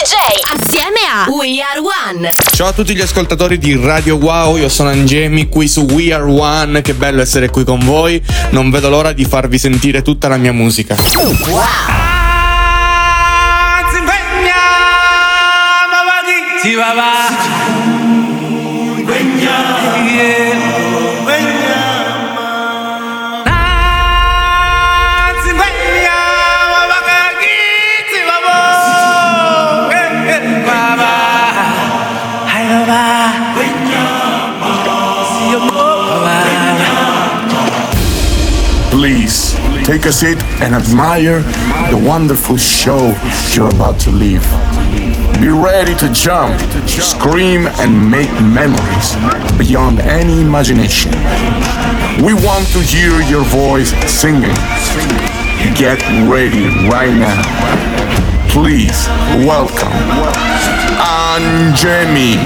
DJ assieme a We Are One. Ciao a tutti gli ascoltatori di Radio Wow, io sono Angemi qui su We Are One, che bello essere qui con voi, non vedo l'ora di farvi sentire tutta la mia musica. Wow! Please take a seat and admire the wonderful show you're about to leave. Be ready to jump, scream, and make memories beyond any imagination. We want to hear your voice singing. Get ready right now. Please welcome Anjemi.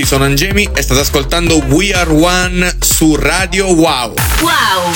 Tutti, sono Angemi e state ascoltando We Are One su Radio Wow. Wow.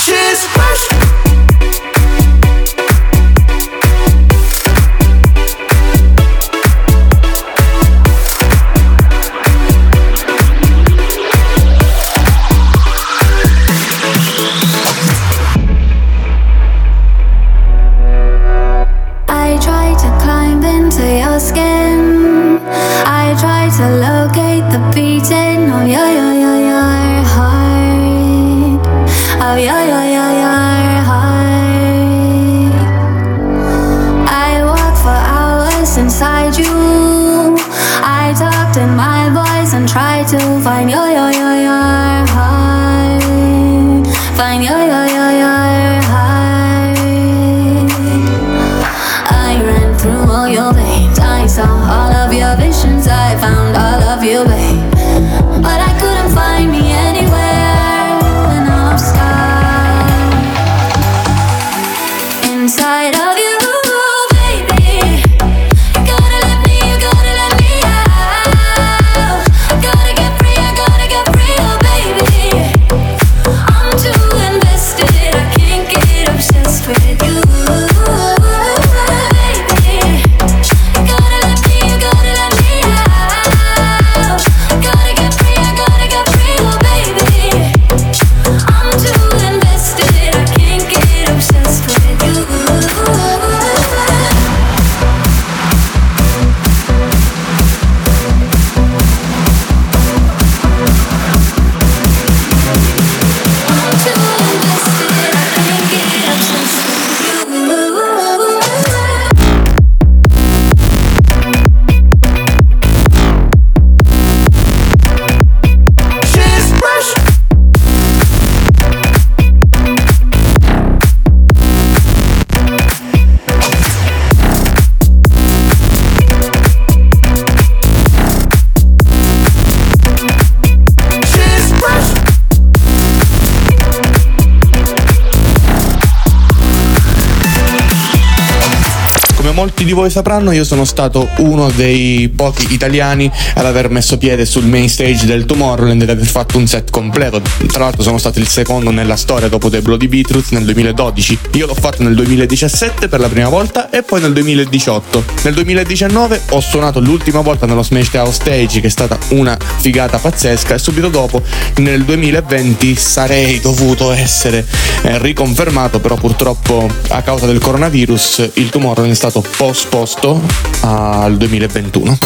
Come molti di voi sapranno, io sono stato uno dei pochi italiani ad aver messo piede sul main stage del Tomorrowland ed aver fatto un set completo. Tra l'altro sono stato il secondo nella storia dopo The Bloody Beetroots nel 2012. Io l'ho fatto nel 2017 per la prima volta e poi nel 2018. Nel 2019 ho suonato l'ultima volta nello Smash House Stage che è stata una figata pazzesca e subito dopo nel 2020 sarei dovuto essere eh, riconfermato però purtroppo a causa del coronavirus il Tomorrowland è stato posposto al 2021.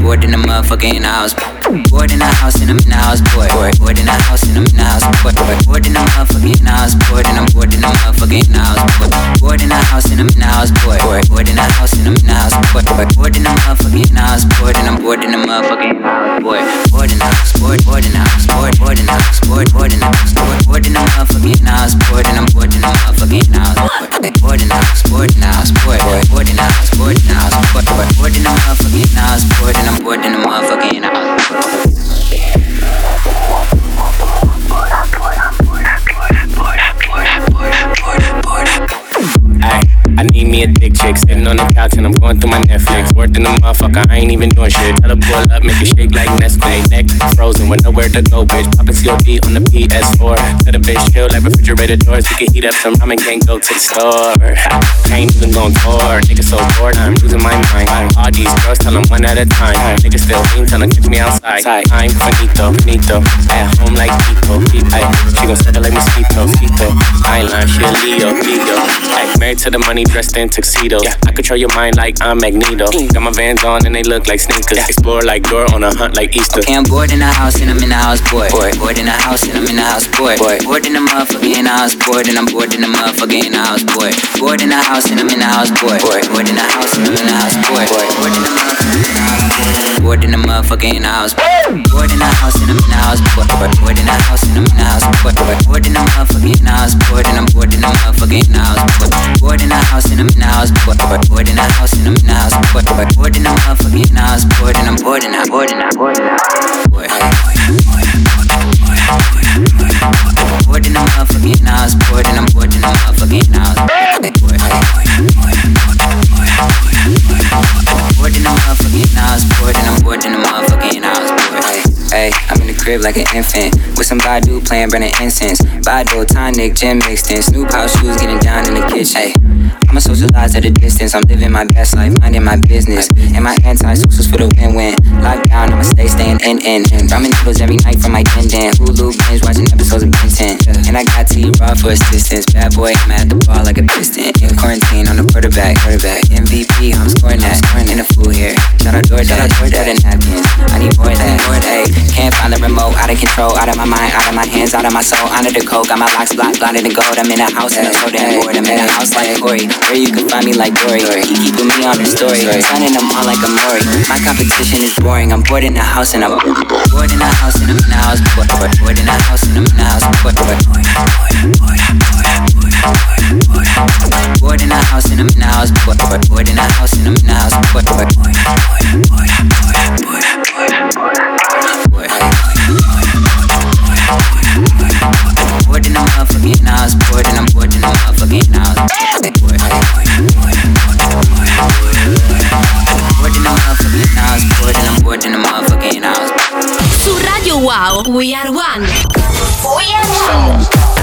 Bored Bored in the house and I'm in the house. Bored. Bored in the house and I'm in the house. Bored. Bored in the motherfucking house. Bored and I'm bored in the motherfucking house. Bored. Bored in the house and I'm in the house. Bored. Bored in the house and I'm in the house. Bored. Bored in the motherfucking house. Bored and I'm bored in the motherfucking house. Bored. Bored in the house. Bored. Bored in the house. Bored. Bored in the house. Bored. Bored in the house. Bored. Bored in the motherfucking house. Bored and I'm bored in the motherfucking house. Bored. Bored in the house. Bored in the house. Bored. Bored in the house. Bored in the house. Bored. Bored in the motherfucking house. Bored and I'm bored in the motherfucking house. Yeah. I need me a dick chick sitting on the couch and I'm going through my Netflix. Working the motherfucker, I ain't even doing shit. Tell her pull up, make it shake like Nestle. Neck frozen with nowhere to go, bitch. Poppin' COD on the PS4. Tell the bitch chill like refrigerator doors. We can heat up some ramen, can't go to the store. I ain't even going tour. Nigga so bored, I'm losing my mind. All these girls tell them one at a time. Nigga still ain't tell them catch me outside. I'm finito, finito. At home like Tito, Ay, She gon' settle like mosquito, mosquito. I ain't lying, she a Leo, Leo. Ay, married to the money, dressed in tuxedos. I control your mind like I'm Magneto. Mm. Got my vans on and they look like sneakers. Explore like Dora on a hunt like Easter. Okay, I'm bored in the house and I'm in the house, bored. Bored, bored in the house and I'm in the house, bored. Bored, bored in the motherfucking house, bored and I'm bored in the motherfucking house, bored. Bored in the house and I'm in the house, bored. Bored, bored in the house and I'm in the house, bored. Bored, bored in the motherfucking house, bored. Bored in the motherfucker in the house. Bored in the house and I'm in the house. Bored, bored, in the house and I'm in the house. Bored, bored, in the motherfucker in the house. Bored and I'm bored in the motherfucker in the house. Bored, in the house and I'm in the house. Bored, in the house and I'm in the house. Bored, in the motherfucker in the house. Bored and I'm bored and I'm bored and I'm bored and I'm bored. Bored in the in house. Bored and I'm bored in the motherfucker in the house. Motherfucking house, bored and I'm bored in the motherfucking house, bored. Hey, I'm in the crib like an infant with some Badu playing burning incense. Badu, tonic, gym mixed in. Snoop House shoes getting down in the kitchen. Hey, I'ma socialize at a distance. I'm living my best life, minding my business. And my anti-socials for the win-win. Lockdown, I'ma stay staying in in. Ramen noodles every night from my den den. Hulu binge watching episodes of Ben 10. And I got T Raw for assistance. Bad boy, I'm at the ball like a piston. In quarantine on the quarterback, quarterback. MVP, I'm scoring that. In the food here. Shout out DoorDash, shout out DoorDash napkins. I need more that, more that. Can't find the remote, out of control, out of my mind, out of my hands, out of my soul. Under the coke, got my locks blocked, blinded in gold. I'm in a house and I'm so damn bored. I'm in a house like Corey, where you can find me like Dory. He keeping me on the story, turning them on like a Maury. My competition is boring. I'm bored in the house and I'm bored in the house and I'm in the house. Bored, bored, bored in the house and I'm in the house. Bored, bored, bored, bored, bored, bored in the house and I'm in the house. Bored, bored, bored in the house and I'm in the house. Bored, bored, bored, bored, bored, bored, bored, Bored I'm bored, bored, bored. Bored, bored, bored, bored, bored, bored, we are one. We are one.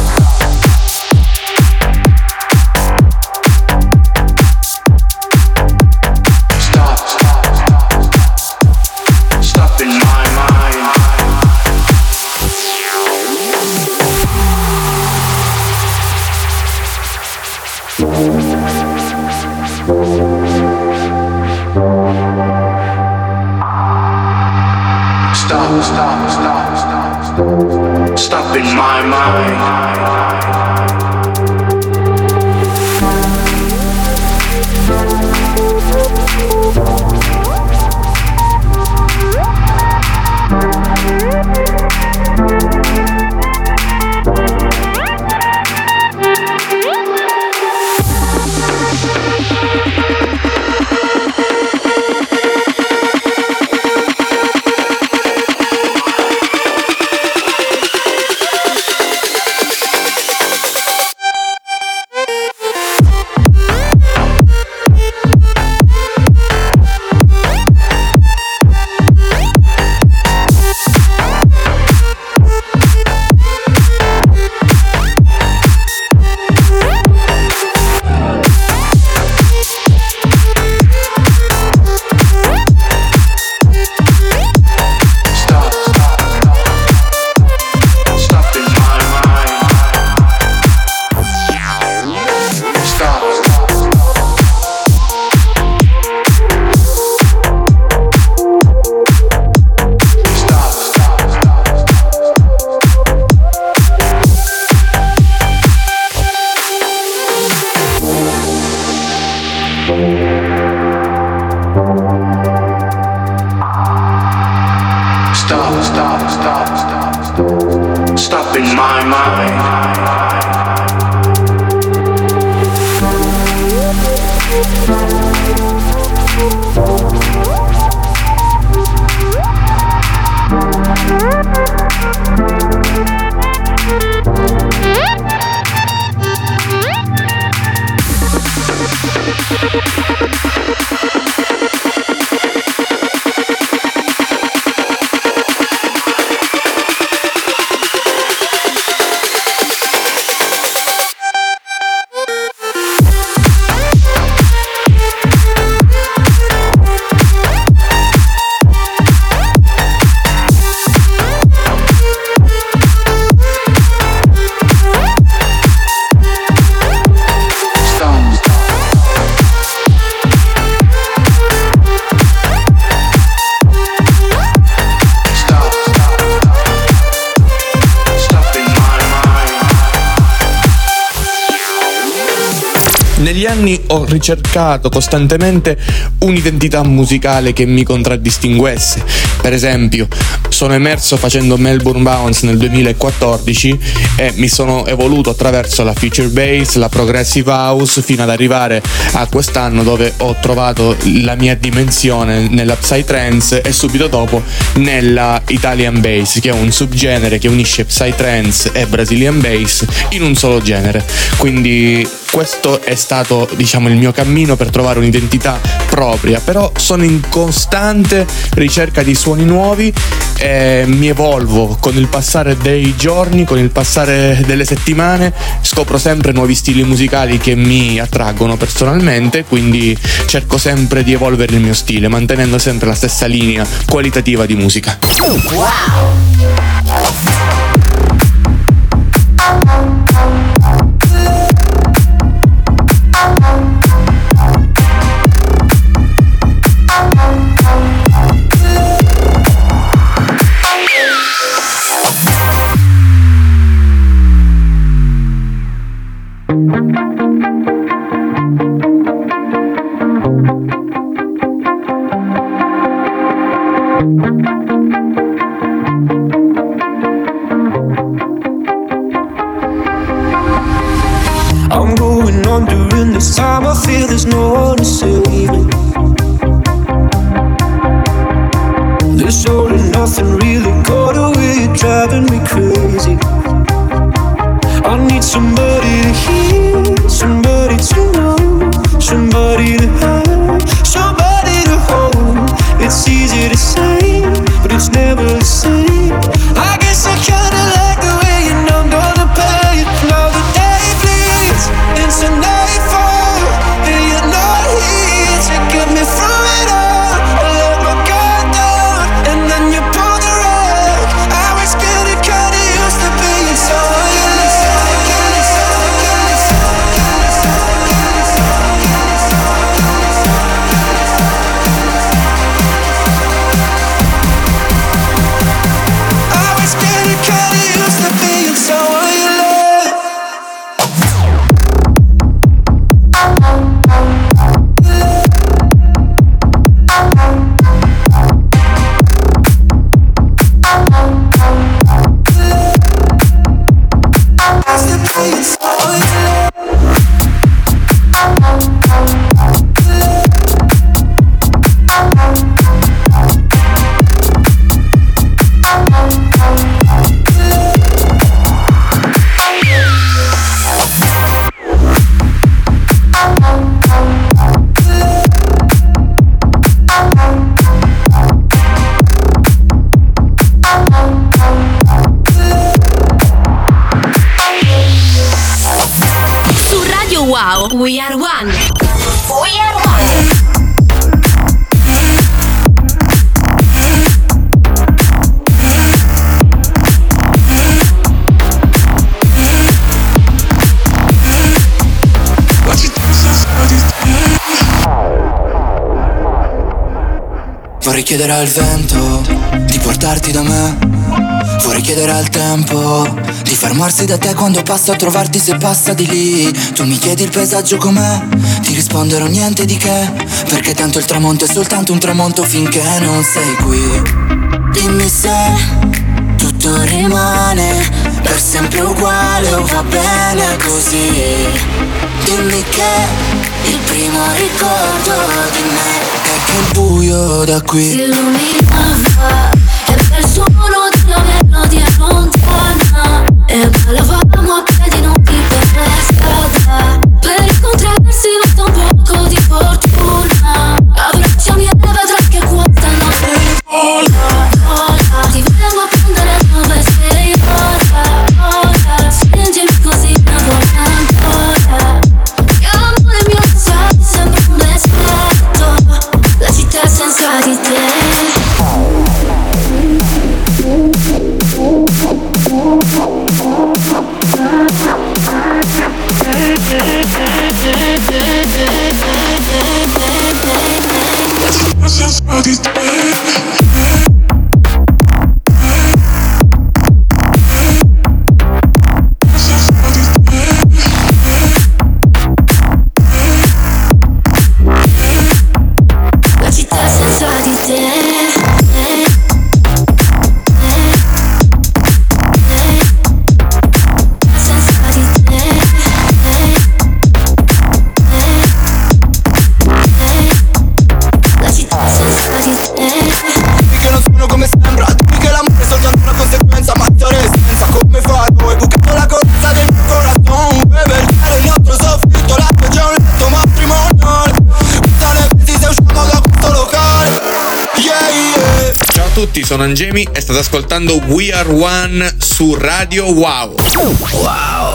Stop. In my mind. Stop, stop, stop, stop, stop. Stop in my mind. Ho ricercato costantemente un'identità musicale che mi contraddistinguesse. Per esempio, sono emerso facendo Melbourne Bounce nel 2014 e mi sono evoluto attraverso la feature bass, la progressive house fino ad arrivare a quest'anno dove ho trovato la mia dimensione nella psytrance e subito dopo nella Italian bass, che è un subgenere che unisce psytrance e Brazilian bass in un solo genere. Quindi questo è stato diciamo il mio cammino per trovare un'identità propria però sono in costante ricerca di suoni nuovi e mi evolvo con il passare dei giorni con il passare delle settimane. Scopro sempre nuovi stili musicali che mi attraggono personalmente quindi cerco sempre di evolvere il mio stile mantenendo sempre la stessa linea qualitativa di musica. Wow one. We are one. Vorrei chiedere al vento di portarti da me. Vorrei chiedere al tempo di fermarsi da te quando passo a trovarti se passa di lì. Tu mi chiedi il paesaggio com'è Ti risponderò niente di che Perché tanto il tramonto è soltanto un tramonto finché non sei qui. Dimmi se tutto rimane per sempre uguale o va bene così. Dimmi che il primo ricordo di me il buio da qui. Si illuminava e per suono della melodia lontana e ballavamo Let's, let's, let's, sono Angemi e state ascoltando We Are One su Radio Wow. Wow.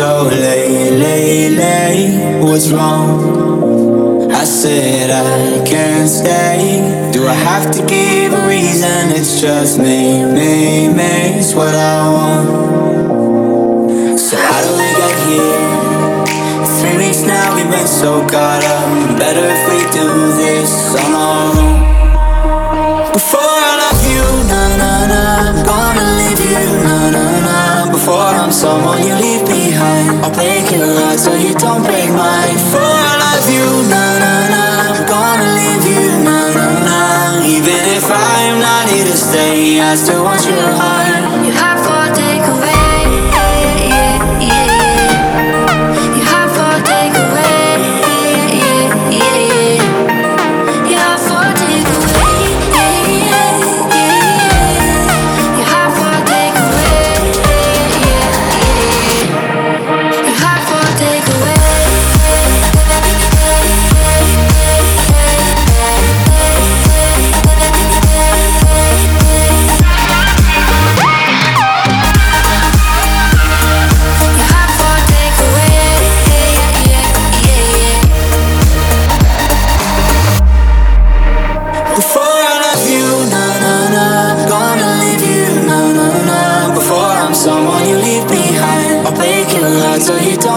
So late, late, late. What's wrong? I said I can't stay. Do I have to give a reason? It's just me, me, me. It's what I want. So how do we get here? Three weeks now, we've been so caught up. Better if we do this on our own. Before Before I'm someone you leave behind, I'll break your heart so you don't break mine. Before I love you, na na na. I'm Gonna leave you, na na na. Even if I'm not here to stay, I still want your heart.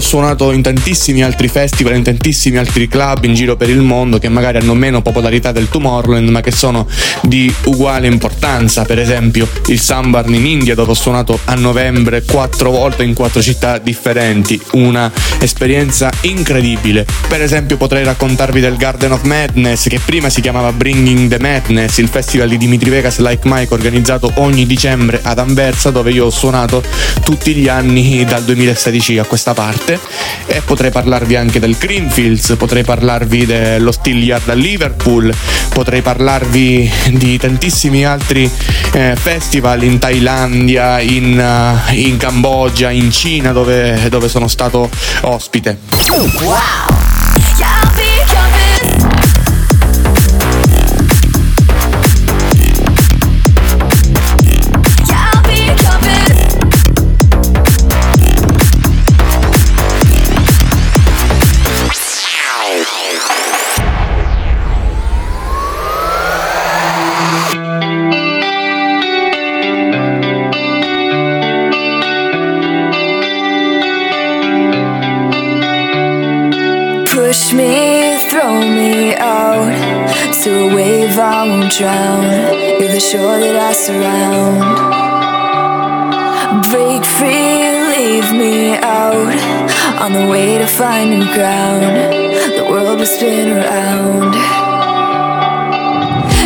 ho suonato in tantissimi altri festival, in tantissimi altri club in giro per il mondo che magari hanno meno popolarità del Tomorrowland ma che sono di uguale importanza. Per esempio il Sunburn in India dove ho suonato a novembre quattro volte in quattro città differenti. Una esperienza incredibile. Per esempio potrei raccontarvi del Garden of Madness che prima si chiamava Bringing the Madness, il festival di Dimitri Vegas Like Mike organizzato ogni dicembre ad Anversa dove io ho suonato tutti gli anni dal 2016 a questa parte e potrei parlarvi anche del Greenfields, potrei parlarvi dello Steel Yard a Liverpool, potrei parlarvi di tantissimi altri eh, festival in Thailandia, in, eh, in Cambogia, in Cina dove, dove sono stato ospite. Yeah, I won't drown. You're the shore that I surround. Break free, leave me out. On the way to find new ground, the world will spin around.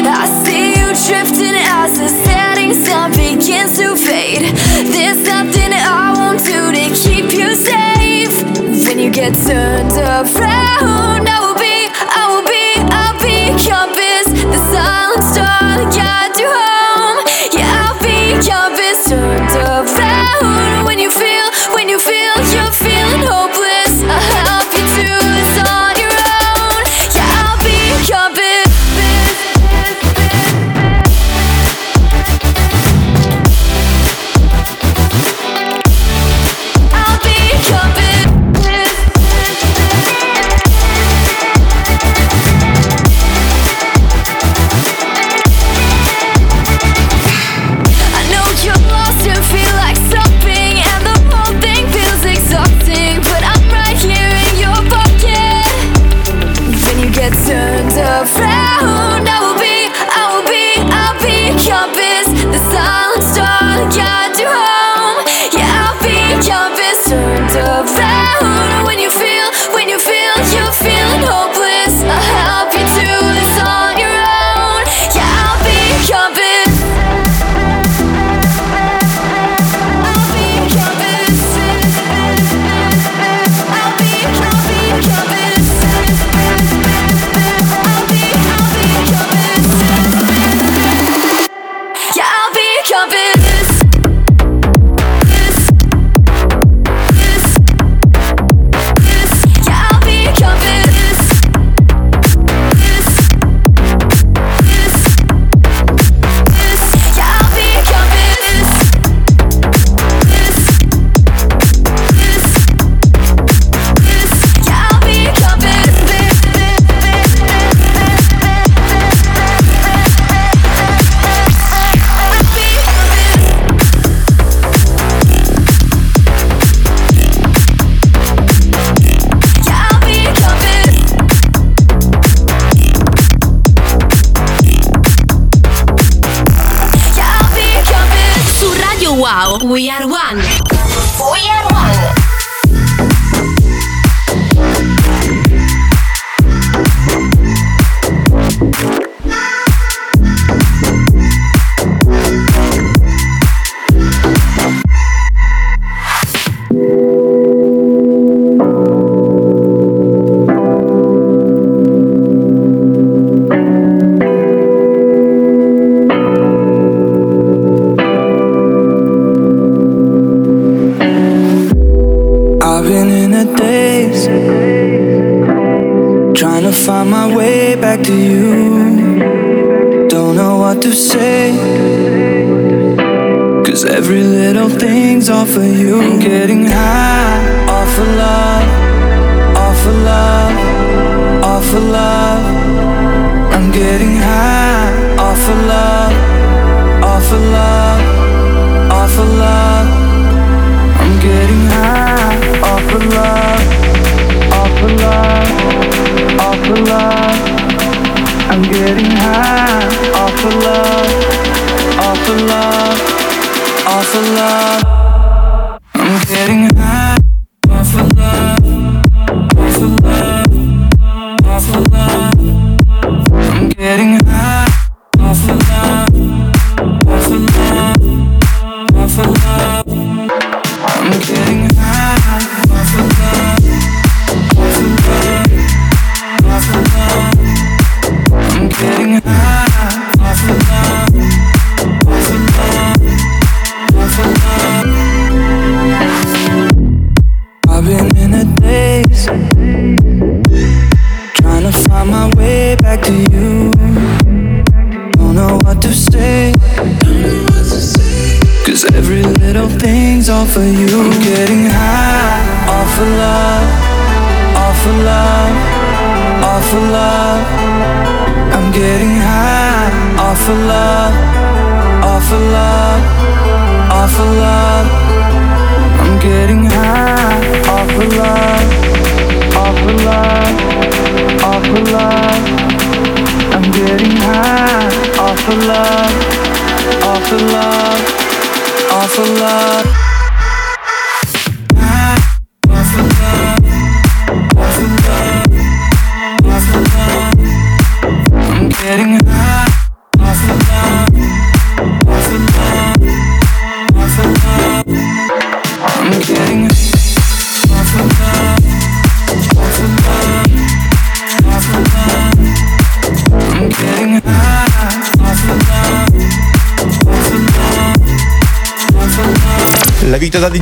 I see you drifting as the setting sun begins to fade. There's nothing I won't do to keep you safe. When you get turned around. little things all for you. I'm getting high, off for love, off for love, off for love. I'm getting high, off for love, off for love, off for love. I'm getting high, off for love, off for love, off for love. I'm getting high.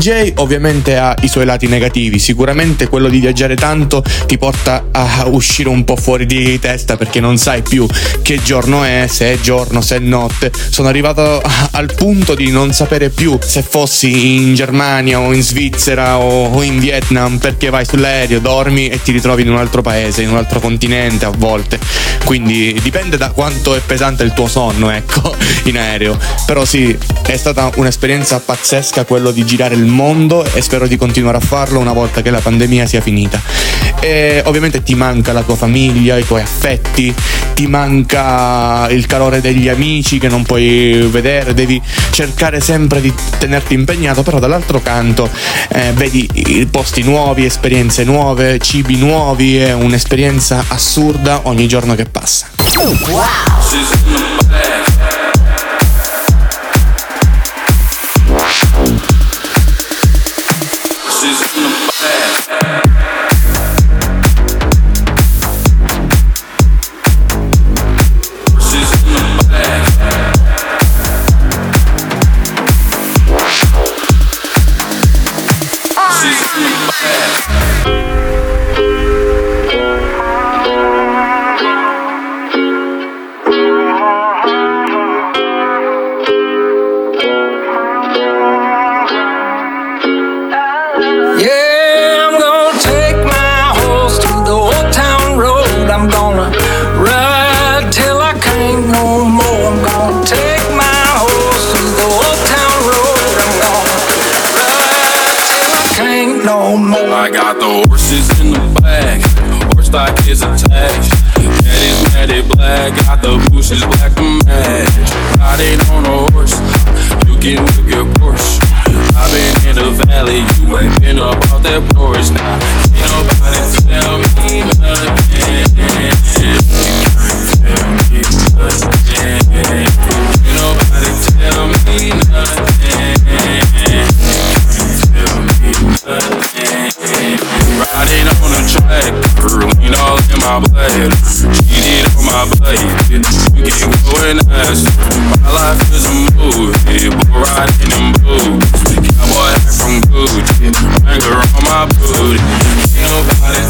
DJ ovviamente ha i suoi lati negativi, sicuramente quello di viaggiare tanto ti porta a uscire un po' fuori di testa perché non sai più che giorno è, se è giorno, se è notte. Sono arrivato al punto di non sapere più se fossi in Germania o in Svizzera o in Vietnam perché vai sull'aereo, dormi e ti ritrovi in un altro paese, in un altro continente a volte. Quindi dipende da quanto è pesante il tuo sonno, ecco, in aereo. Però sì, è stata un'esperienza pazzesca quello di girare il mondo e spero di continuare a farlo una volta che la pandemia sia finita. E ovviamente ti manca la tua famiglia, i tuoi affetti, ti manca il calore degli amici che non puoi vedere, devi cercare sempre di tenerti impegnato, però dall'altro canto eh, vedi posti nuovi, esperienze nuove, cibi nuovi, è un'esperienza assurda ogni giorno che passa. Wow! lady. You get going ass. My life is a movie. Bull riding in boots. Cowboy hat from Gucci. Anger on my booty. Ain't nobody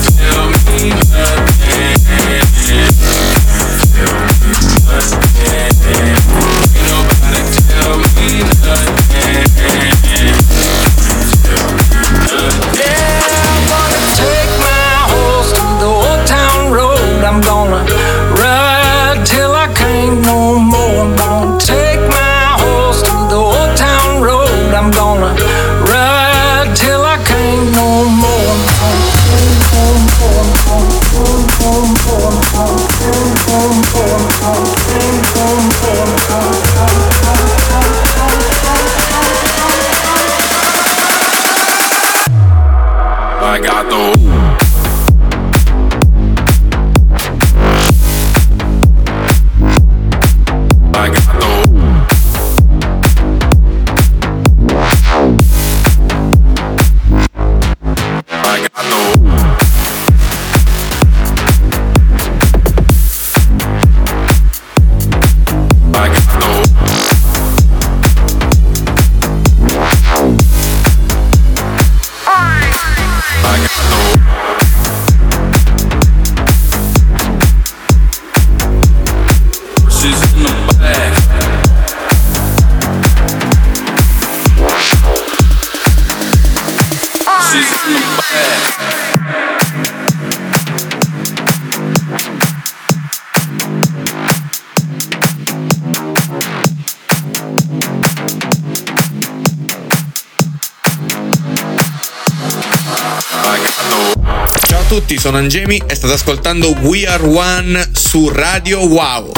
sono Angemi e state ascoltando We Are One su Radio Wow.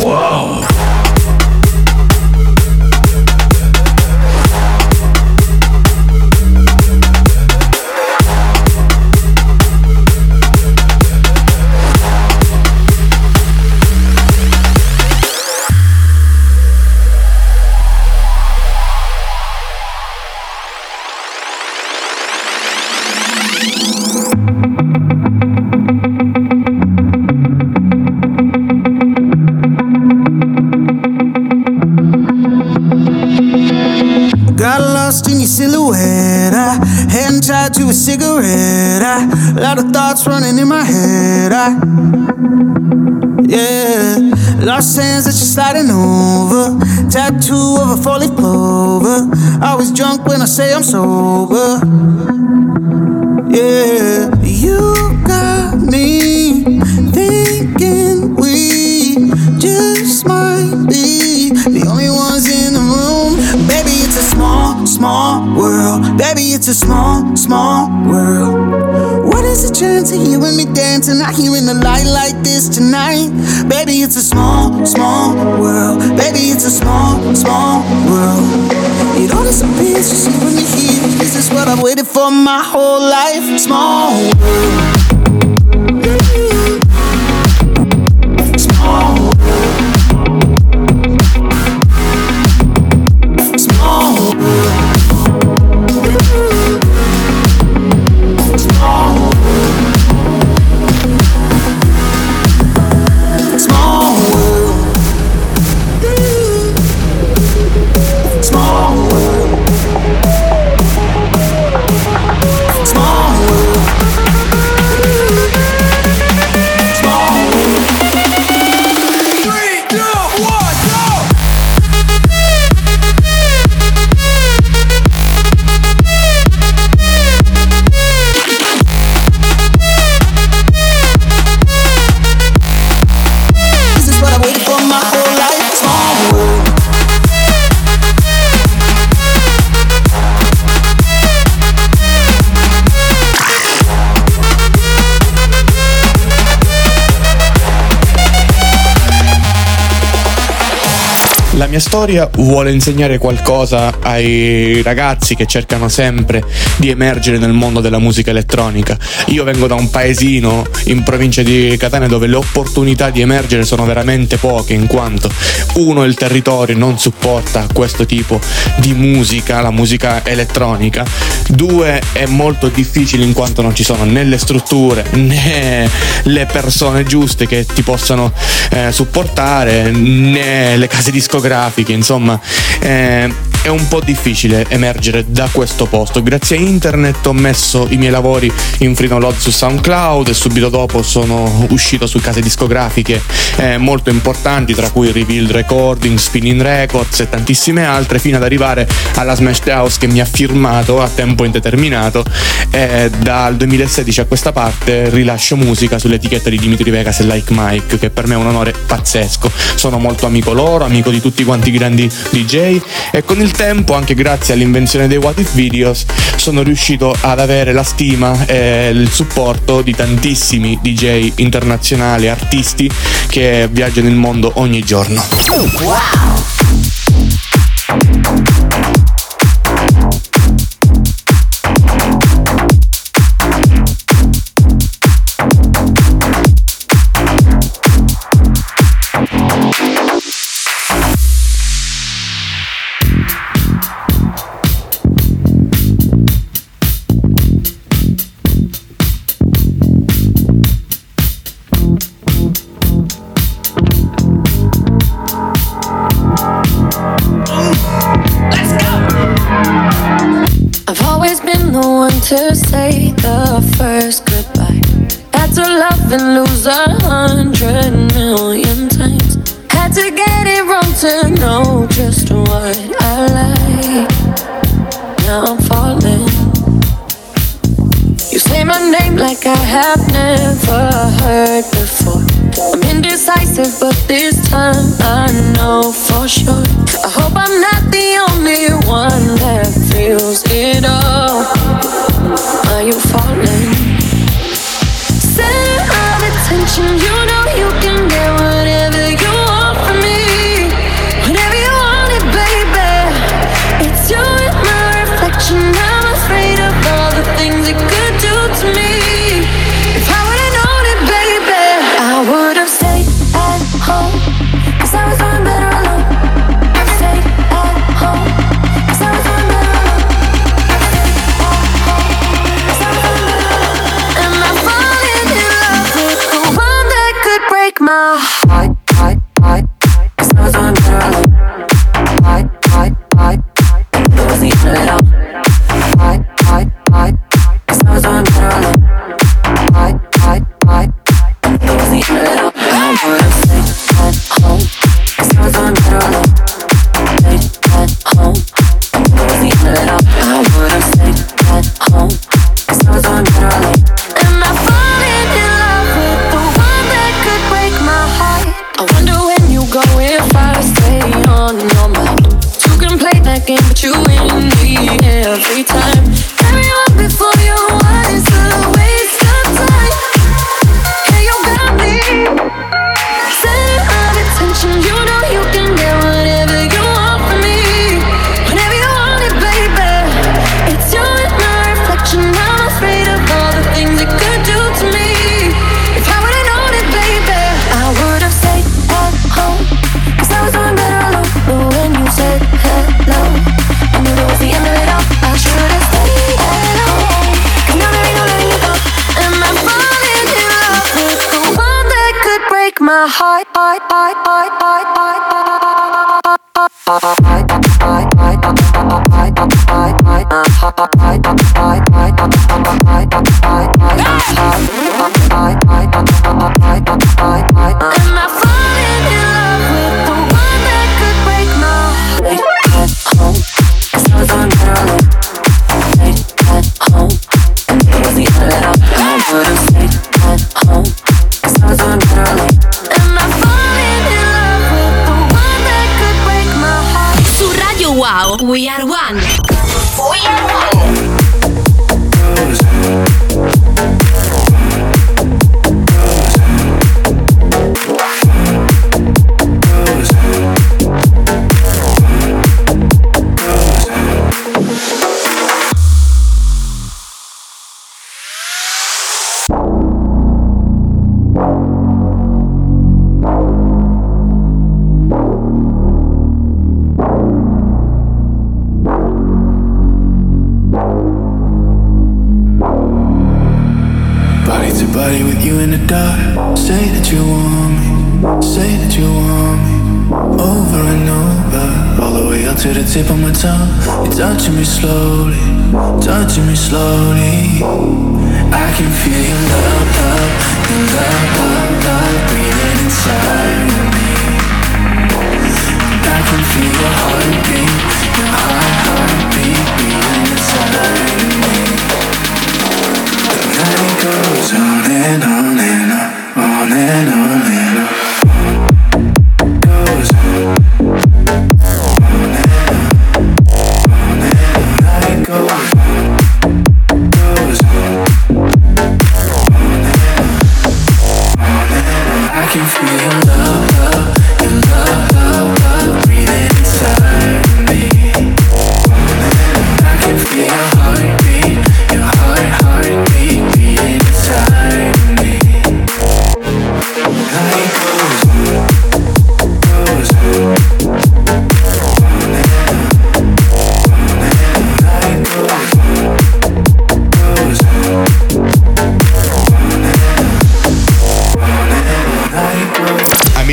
Wow. I was drunk when I say I'm sober. Yeah, you got me thinking we just might be the only ones in the room. Baby, it's a small, small world. Baby, it's a small, small world. Is a chance of you and me dancing out here in the light like this tonight? Baby, it's a small, small world. Baby, it's a small, small world. It all disappears just you and me here. This is what I've waited for my whole life. Small world. La mia storia vuole insegnare qualcosa ai ragazzi che cercano sempre di emergere nel mondo della musica elettronica. Io vengo da un paesino in provincia di Catania dove le opportunità di emergere sono veramente poche in quanto uno il territorio non supporta questo tipo di musica, la musica elettronica, due è molto difficile in quanto non ci sono né le strutture né le persone giuste che ti possano eh, supportare né le case discografiche, insomma eh, è un po' difficile emergere da questo posto. Grazie a internet ho messo i miei lavori in free download su SoundCloud e subito dopo sono uscito su case discografiche eh, molto importanti, tra cui Revealed Recording, Spinning Records e tantissime altre, fino ad arrivare alla Smashed House che mi ha firmato a tempo indeterminato e dal 2016 a questa parte rilascio musica sull'etichetta di Dimitri Vegas e Like Mike, che per me è un onore pazzesco. Sono molto amico loro, amico di tutti quanti i grandi DJ e con il tempo, anche grazie all'invenzione dei What If Videos, sono riuscito ad avere la stima e il supporto di tantissimi DJ internazionali, artisti che viaggiano il mondo ogni giorno. I've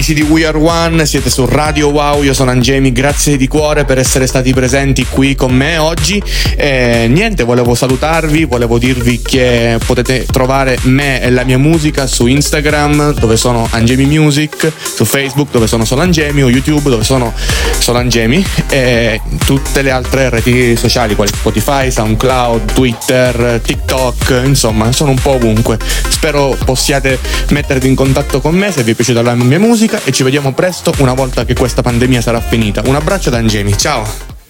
amici di We Are One, siete su Radio Wow, io sono Angemi, grazie di cuore per essere stati presenti qui con me oggi. E niente, volevo salutarvi, volevo dirvi che potete trovare me e la mia musica su Instagram dove sono Angemi Music, su Facebook dove sono solo Angemi o YouTube dove sono solo Angemi e tutte le altre reti sociali quali Spotify, SoundCloud, Twitter, TikTok, insomma sono un po' ovunque. Spero possiate mettervi in contatto con me se vi è piaciuta la mia musica e ci vediamo presto una volta che questa pandemia sarà finita. Un abbraccio da Angemi, ciao!